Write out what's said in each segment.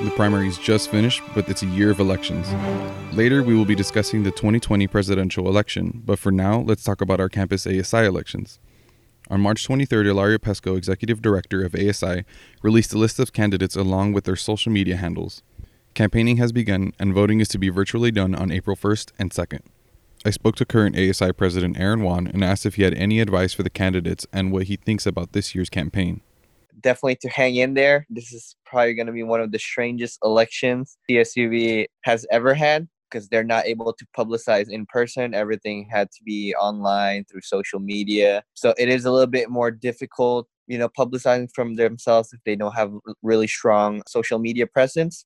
The primaries just finished, but it's a year of elections. Later, we will be discussing the 2020 presidential election, but for now, let's talk about our campus ASI elections. On March 23rd, Ilaria Pesco, executive director of ASI, released a list of candidates along with their social media handles. Campaigning has begun, and voting is to be virtually done on April 1st and 2nd. I spoke to current ASI President Aaron Wan and asked if he had any advice for the candidates and what he thinks about this year's campaign definitely to hang in there. This is probably going to be one of the strangest elections CSUB has ever had because they're not able to publicize in person. Everything had to be online through social media. So it is a little bit more difficult, you know, publicizing from themselves if they don't have really strong social media presence.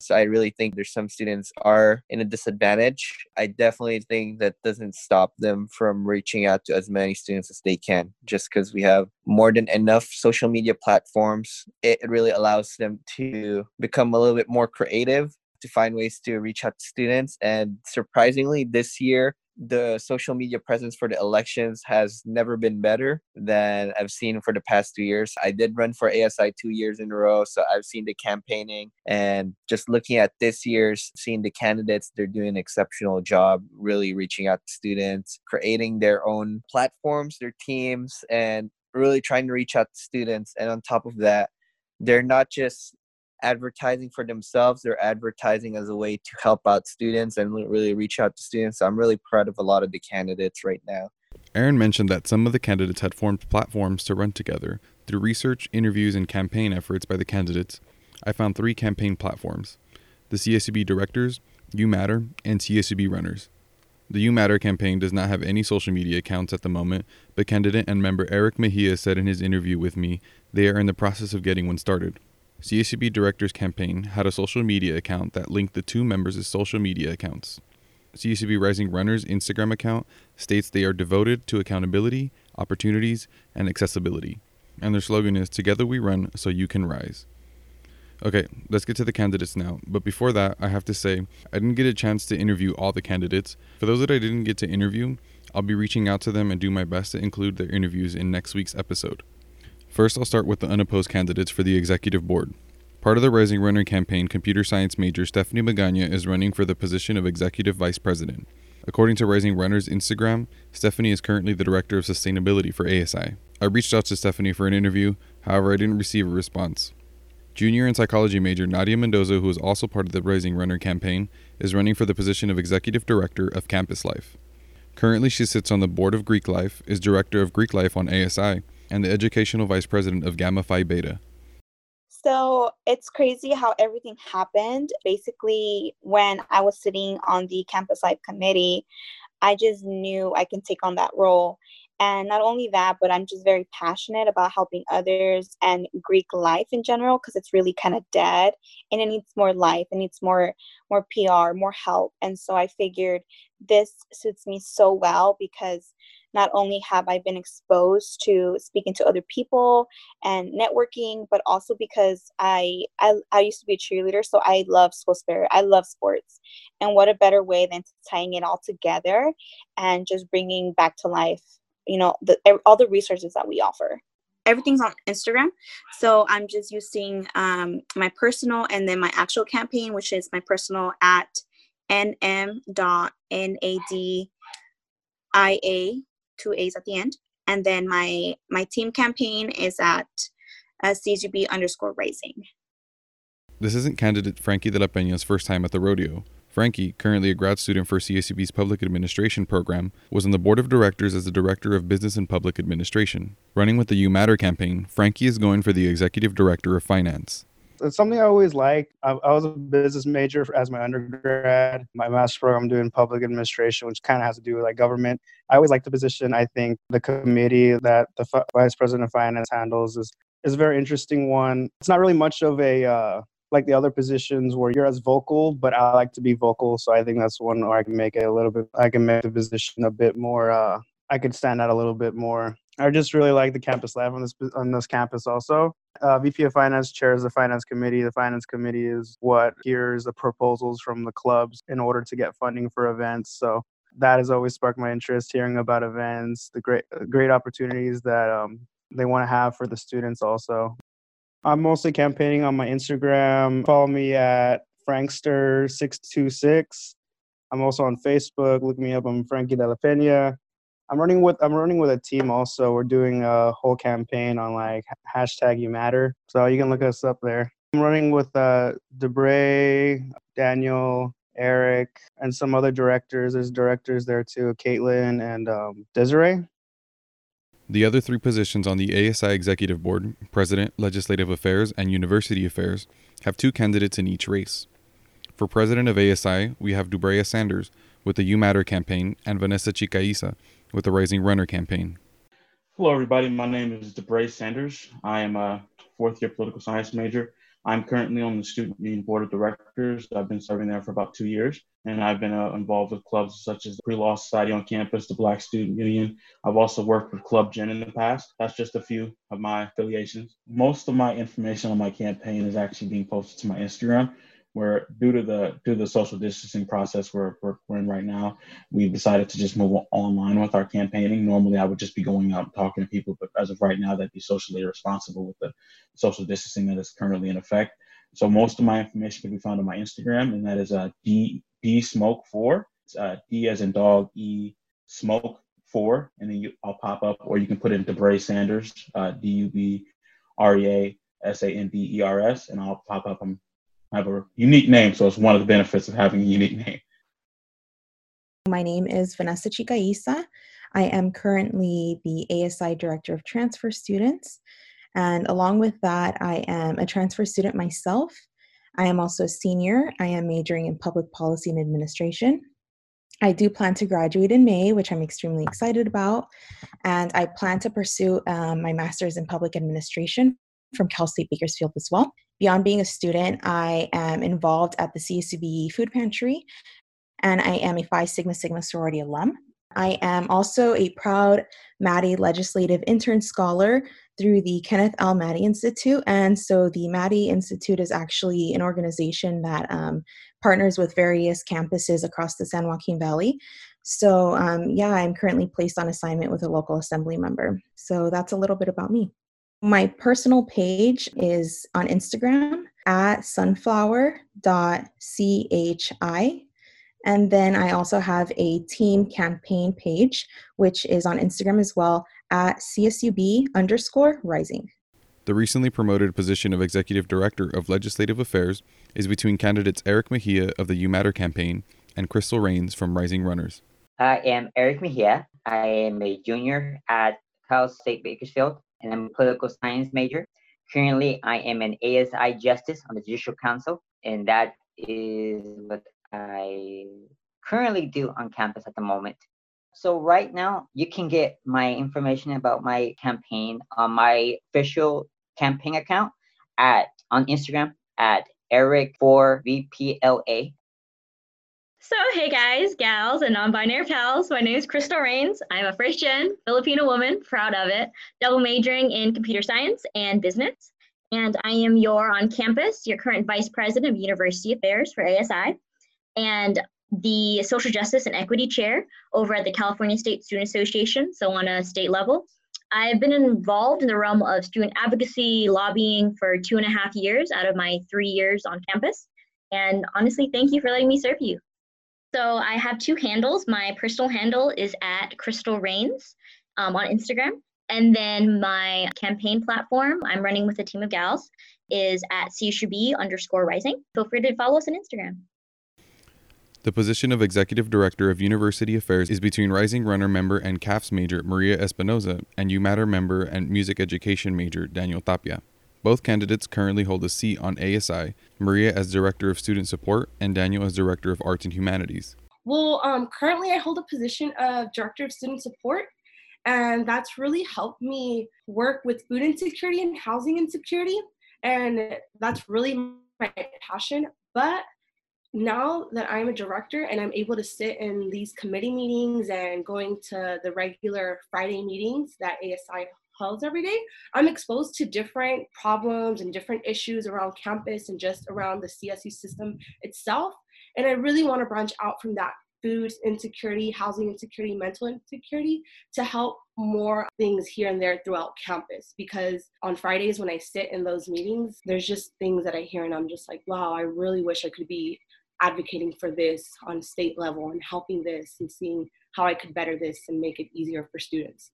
So I really think there's some students are in a disadvantage. I definitely think that doesn't stop them from reaching out to as many students as they can. Just because we have more than enough social media platforms, it really allows them to become a little bit more creative to find ways to reach out to students. And surprisingly, this year the social media presence for the elections has never been better than I've seen for the past two years. I did run for ASI two years in a row, so I've seen the campaigning and just looking at this year's, seeing the candidates, they're doing an exceptional job really reaching out to students, creating their own platforms, their teams, and really trying to reach out to students. And on top of that, they're not just advertising for themselves they're advertising as a way to help out students and really reach out to students so i'm really proud of a lot of the candidates right now. Aaron mentioned that some of the candidates had formed platforms to run together through research interviews and campaign efforts by the candidates. I found three campaign platforms the csub directors you matter and csub runners. The You Matter campaign does not have any social media accounts at the moment, but candidate and member Eric Mejia said in his interview with me they are in the process of getting one started. CSUB Directors Campaign had a social media account that linked the two members' social media accounts. CSUB Rising Runners Instagram account states they are devoted to accountability, opportunities, and accessibility. And their slogan is Together we run so you can rise. Okay, let's get to the candidates now. But before that, I have to say, I didn't get a chance to interview all the candidates. For those that I didn't get to interview, I'll be reaching out to them and do my best to include their interviews in next week's episode. First, I'll start with the unopposed candidates for the executive board. Part of the Rising Runner campaign, computer science major Stephanie Magana is running for the position of executive vice president. According to Rising Runner's Instagram, Stephanie is currently the director of sustainability for ASI. I reached out to Stephanie for an interview, however, I didn't receive a response. Junior and psychology major Nadia Mendoza, who is also part of the Rising Runner campaign, is running for the position of executive director of Campus Life. Currently, she sits on the board of Greek Life, is director of Greek Life on ASI, and the educational vice president of Gamma Phi Beta. So it's crazy how everything happened. Basically, when I was sitting on the campus life committee, I just knew I can take on that role. And not only that, but I'm just very passionate about helping others and Greek life in general because it's really kind of dead and it needs more life, it needs more more PR, more help. And so I figured this suits me so well because not only have I been exposed to speaking to other people and networking, but also because I, I, I used to be a cheerleader, so I love school spirit. I love sports. And what a better way than tying it all together and just bringing back to life, you know, the, all the resources that we offer everything's on Instagram. So I'm just using um, my personal and then my actual campaign, which is my personal at nm.nadia two A's at the end. And then my my team campaign is at uh, CSUB underscore Rising. This isn't candidate Frankie de la Peña's first time at the rodeo. Frankie, currently a grad student for CSUB's Public Administration program, was on the board of directors as the Director of Business and Public Administration. Running with the You Matter campaign, Frankie is going for the Executive Director of Finance it's something I always liked. I, I, was a business major as my undergrad. My master's program I'm doing public administration, which kind of has to do with like government. I always like the position. I think the committee that the f- vice president of finance handles is is a very interesting one. It's not really much of a uh, like the other positions where you're as vocal, but I like to be vocal. So I think that's one where I can make it a little bit. I can make the position a bit more. Uh, I could stand out a little bit more. I just really like the campus life on this on this campus. Also, uh, VP of Finance chairs the finance committee. The finance committee is what hears the proposals from the clubs in order to get funding for events. So that has always sparked my interest, hearing about events, the great great opportunities that um, they want to have for the students. Also, I'm mostly campaigning on my Instagram. Follow me at Frankster626. I'm also on Facebook. Look me up. I'm Frankie De La Pena. I'm running with I'm running with a team also. We're doing a whole campaign on like hashtag You Matter. So you can look us up there. I'm running with uh, Dubrea, Daniel, Eric, and some other directors. There's directors there too, Caitlin and um, Desiree. The other three positions on the ASI Executive Board, President, Legislative Affairs, and University Affairs, have two candidates in each race. For President of ASI, we have Dubrea Sanders with the You Matter campaign and Vanessa Chicaiza with the Rising Runner campaign. Hello, everybody. My name is Dubrea Sanders. I am a fourth year political science major I'm currently on the Student Union Board of Directors. I've been serving there for about two years, and I've been uh, involved with clubs such as the Pre-Law Society on campus, the Black Student Union. I've also worked with Club Gen in the past. That's just a few of my affiliations. Most of my information on my campaign is actually being posted to my Instagram, where due to the due to the social distancing process we're, we're, we're in right now, we've decided to just move online with our campaigning. Normally, I would just be going out and talking to people, but as of right now, that'd be socially irresponsible with the social distancing that is currently in effect. So most of my information can be found on my Instagram, and that is uh, D D Smoke Four. It's, uh, D as in dog, E Smoke Four, and then you, I'll pop up, or you can put in Dubrea Sanders, uh, D U B R E A S A N D E R S, and I'll pop up. I'm I have a unique name, so it's one of the benefits of having a unique name. My name is Vanessa Chicaiza. I am currently the ASI Director of Transfer Students. And along with that, I am a transfer student myself. I am also a senior. I am majoring in public policy and administration. I do plan to graduate in May, which I'm extremely excited about. And I plan to pursue um, my master's in public administration from Cal State Bakersfield as well. Beyond being a student, I am involved at the CSUB Food Pantry, and I am a Phi Sigma Sigma sorority alum. I am also a proud Maddy Legislative Intern Scholar through the Kenneth L. Maddy Institute. And so the Maddy Institute is actually an organization that um, partners with various campuses across the San Joaquin Valley. So, um, yeah, I'm currently placed on assignment with a local assembly member. So, that's a little bit about me. My personal page is on Instagram at sunflower.chi. And then I also have a team campaign page, which is on Instagram as well at CSUB underscore rising. The recently promoted position of Executive Director of Legislative Affairs is between candidates Eric Mejia of the You Matter campaign and Crystal Rains from Rising Runners. I am Eric Mejia. I am a junior at Cal State Bakersfield and I'm a political science major. Currently, I am an ASI Justice on the Judicial Council, and that is what I currently do on campus at the moment. So right now, you can get my information about my campaign on my official campaign account at on Instagram at Eric4VPLA. So, hey guys, gals, and non binary pals. My name is Crystal Rains. I'm a first gen Filipino woman, proud of it, double majoring in computer science and business. And I am your on campus, your current vice president of university affairs for ASI, and the social justice and equity chair over at the California State Student Association, so on a state level. I've been involved in the realm of student advocacy lobbying for two and a half years out of my three years on campus. And honestly, thank you for letting me serve you. So I have two handles. My personal handle is at Crystal Rains um, on Instagram. And then my campaign platform, I'm running with a team of gals, is at CSUB underscore rising. Feel free to follow us on Instagram. The position of Executive Director of University Affairs is between Rising Runner member and CAFS major Maria Espinoza and You Matter member and Music Education major Daniel Tapia. Both candidates currently hold a seat on ASI, Maria as Director of Student Support and Daniel as Director of Arts and Humanities. Well, um, currently I hold a position of Director of Student Support, and that's really helped me work with food insecurity and housing insecurity, and that's really my passion. But now that I'm a director and I'm able to sit in these committee meetings and going to the regular Friday meetings that ASI every day, I'm exposed to different problems and different issues around campus and just around the CSU system itself. And I really want to branch out from that food insecurity, housing insecurity, mental insecurity to help more things here and there throughout campus. Because on Fridays, when I sit in those meetings, there's just things that I hear and I'm just like, wow, I really wish I could be advocating for this on state level and helping this and seeing how I could better this and make it easier for students.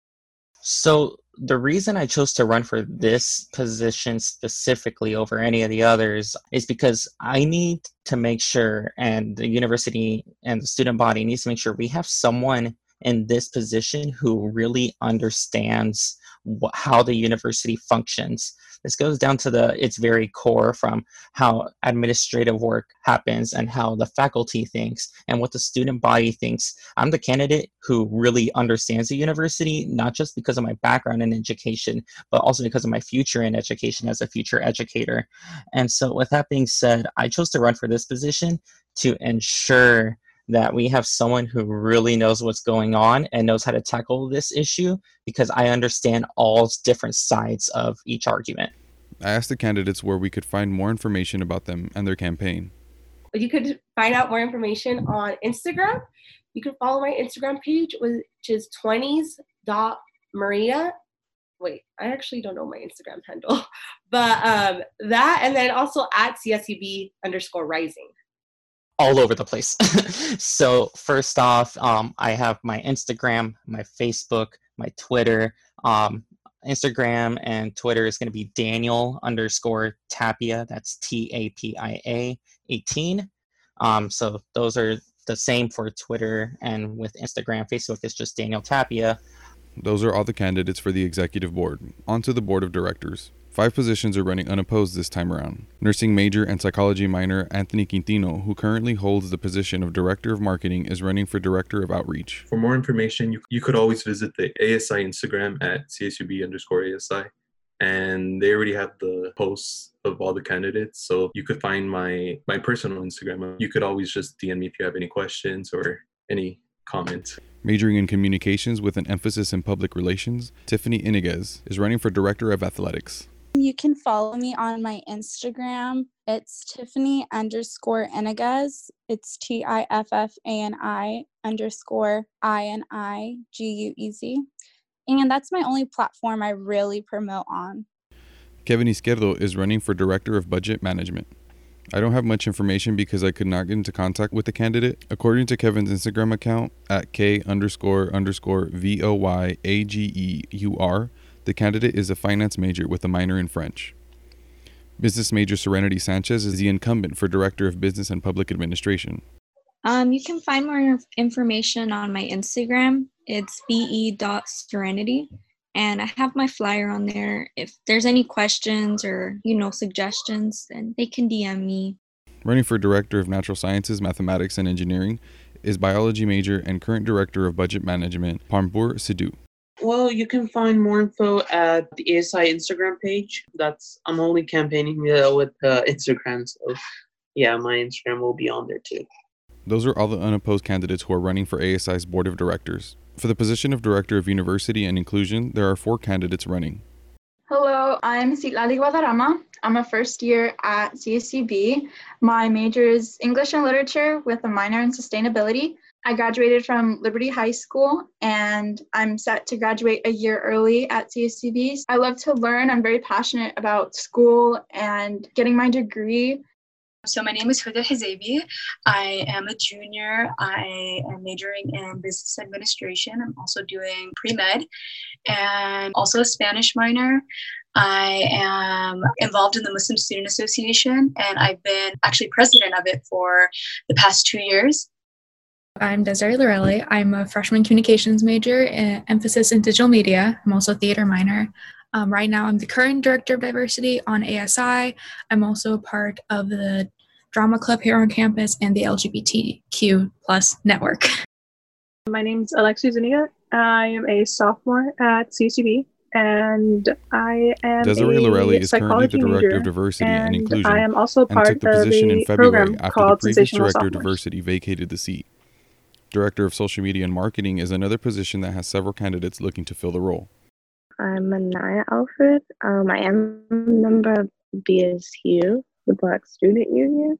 So the reason I chose to run for this position specifically over any of the others is because I need to make sure, and the university and the student body needs to make sure we have someone in this position who really understands wh- how the university functions. This goes down to the its very core from how administrative work happens and how the faculty thinks and what the student body thinks. I'm the candidate who really understands the university, not just because of my background in education, but also because of my future in education as a future educator. And so, with that being said, I chose to run for this position to ensure that we have someone who really knows what's going on and knows how to tackle this issue because I understand all different sides of each argument. I asked the candidates where we could find more information about them and their campaign. You could find out more information on Instagram. You can follow my Instagram page, which is 20s.maria. Wait, I actually don't know my Instagram handle, but um, that, and then also at CSUB underscore rising all over the place. so first off, um, I have my Instagram, my Facebook, my Twitter. Um, Instagram and Twitter is going to be Daniel underscore Tapia. That's T A P I A 18. Um, so those are the same for Twitter and with Instagram. Facebook is just Daniel Tapia. Those are all the candidates for the executive board. On to the board of directors. Five positions are running unopposed this time around. Nursing major and psychology minor Anthony Quintino, who currently holds the position of Director of Marketing, is running for Director of Outreach. For more information, you, you could always visit the ASI Instagram at CSUB underscore ASI. And they already have the posts of all the candidates. So you could find my my personal Instagram. You could always just DM me if you have any questions or any comments. Majoring in communications with an emphasis in public relations, Tiffany Iniguez is running for Director of Athletics. You can follow me on my Instagram. It's Tiffany underscore Iniguez. It's T I F F A N I underscore I N I G U E Z. And that's my only platform I really promote on. Kevin Izquierdo is running for Director of Budget Management. I don't have much information because I could not get into contact with the candidate. According to Kevin's Instagram account at K underscore underscore V O Y A G E U R, the candidate is a finance major with a minor in French. Business major Serenity Sanchez is the incumbent for Director of Business and Public Administration. Um, you can find more information on my Instagram. It's be.serenity. And I have my flyer on there. If there's any questions or, you know, suggestions, then they can DM me. Running for Director of Natural Sciences, Mathematics, and Engineering is biology major and current Director of Budget Management, Parmpur Sidhu. Well, you can find more info at the ASI Instagram page. That's I'm only campaigning uh, with uh, Instagram, so yeah, my Instagram will be on there too. Those are all the unopposed candidates who are running for ASI's board of directors. For the position of Director of University and Inclusion, there are four candidates running. Hello, I'm Citlali Guadarrama. I'm a first year at CSUB. My major is English and Literature with a minor in Sustainability. I graduated from Liberty High School and I'm set to graduate a year early at CSUB. I love to learn. I'm very passionate about school and getting my degree. So my name is Huda Hizabi. I am a junior. I am majoring in business administration. I'm also doing pre-med and also a Spanish minor. I am involved in the Muslim Student Association and I've been actually president of it for the past two years. I'm Desiree Lorelli. I'm a freshman communications major, emphasis in digital media. I'm also a theater minor. Um, right now, I'm the current director of diversity on ASI. I'm also part of the drama club here on campus and the LGBTQ plus network. My name is Alexi Zuniga. I am a sophomore at CSUB and I am Desiree Lorelli is currently the director of diversity and, and inclusion. I am also part and took the position in February after the previous director of diversity vacated the seat. Director of Social Media and Marketing is another position that has several candidates looking to fill the role. I'm Anaya Alfred. Um, I am a member of BSU, the Black Student Union,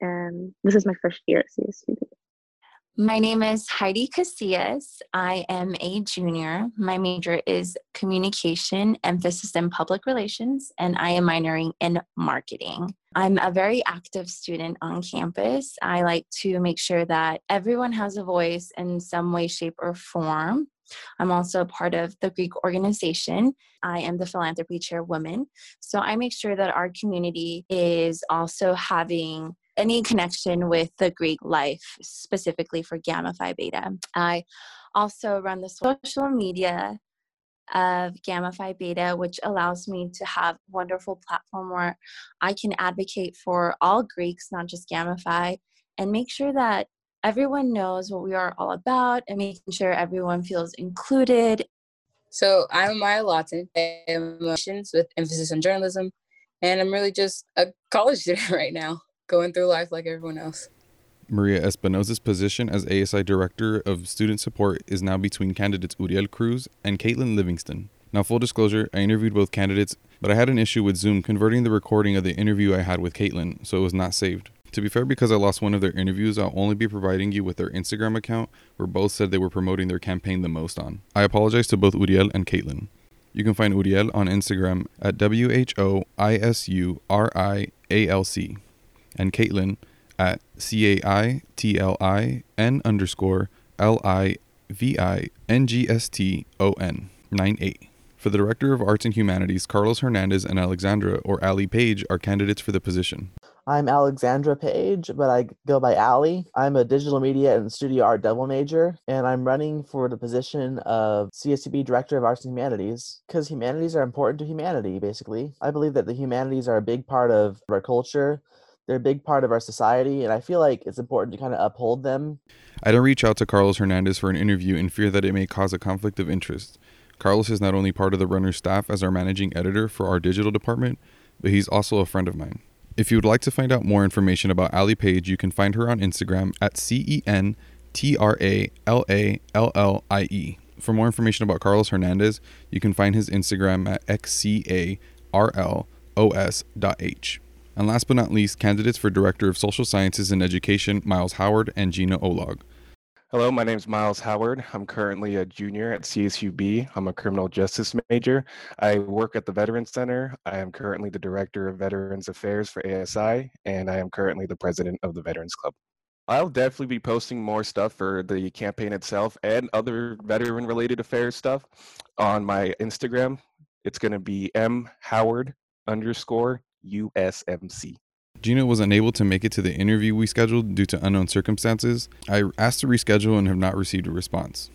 and this is my first year at CSUB. My name is Heidi Casillas. I am a junior. My major is communication, emphasis in public relations, and I am minoring in marketing. I'm a very active student on campus. I like to make sure that everyone has a voice in some way, shape, or form. I'm also a part of the Greek organization. I am the philanthropy chairwoman. So I make sure that our community is also having any connection with the Greek life, specifically for Gamma Phi Beta. I also run the social media of Gamma Phi Beta, which allows me to have wonderful platform where I can advocate for all Greeks, not just Gamma Phi, and make sure that everyone knows what we are all about and making sure everyone feels included. So I'm Maya Lawton. Emotions with emphasis on journalism, and I'm really just a college student right now going through life like everyone else. Maria Espinoza's position as ASI Director of Student Support is now between candidates Uriel Cruz and Caitlin Livingston. Now, full disclosure, I interviewed both candidates, but I had an issue with Zoom converting the recording of the interview I had with Caitlin, so it was not saved. To be fair, because I lost one of their interviews, I'll only be providing you with their Instagram account, where both said they were promoting their campaign the most on. I apologize to both Uriel and Caitlin. You can find Uriel on Instagram at W H O I S U R I A L C and Caitlin at C A I T L I N underscore L I V I N G S T O N 98. For the Director of Arts and Humanities, Carlos Hernandez and Alexandra or Ali Page are candidates for the position. I'm Alexandra Page, but I go by Ali. I'm a digital media and studio art double major, and I'm running for the position of CSUB Director of Arts and Humanities because humanities are important to humanity, basically. I believe that the humanities are a big part of our culture, they're a big part of our society, and I feel like it's important to kind of uphold them. I don't reach out to Carlos Hernandez for an interview in fear that it may cause a conflict of interest. Carlos is not only part of the runner's staff as our managing editor for our digital department, but he's also a friend of mine. If you would like to find out more information about Ali Page, you can find her on Instagram at C E N T R A L A L L I E. For more information about Carlos Hernandez, you can find his Instagram at xcarlos.h. And last but not least, candidates for Director of Social Sciences and Education, Miles Howard and Gina Olag. Hello, my name is Miles Howard. I'm currently a junior at CSUB. I'm a criminal justice major. I work at the Veterans Center. I am currently the director of Veterans Affairs for ASI, and I am currently the president of the Veterans Club. I'll definitely be posting more stuff for the campaign itself and other veteran related affairs stuff on my Instagram. It's going to be M Howard underscore USMC. Gina was unable to make it to the interview we scheduled due to unknown circumstances. I asked to reschedule and have not received a response.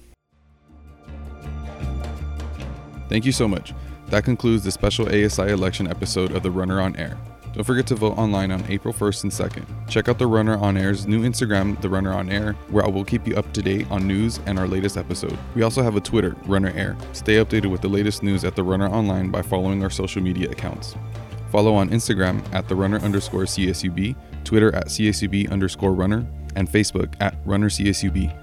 Thank you so much. That concludes the special ASI election episode of The Runner on Air. Don't forget to vote online on April 1st and 2nd. Check out The Runner on Air's new Instagram, The Runner on Air, where I will keep you up to date on news and our latest episode. We also have a Twitter, Runner Air. Stay updated with the latest news at The Runner Online by following our social media accounts. Follow on Instagram at the runner underscore CSUB, Twitter at CSUB underscore runner, and Facebook at runner CSUB.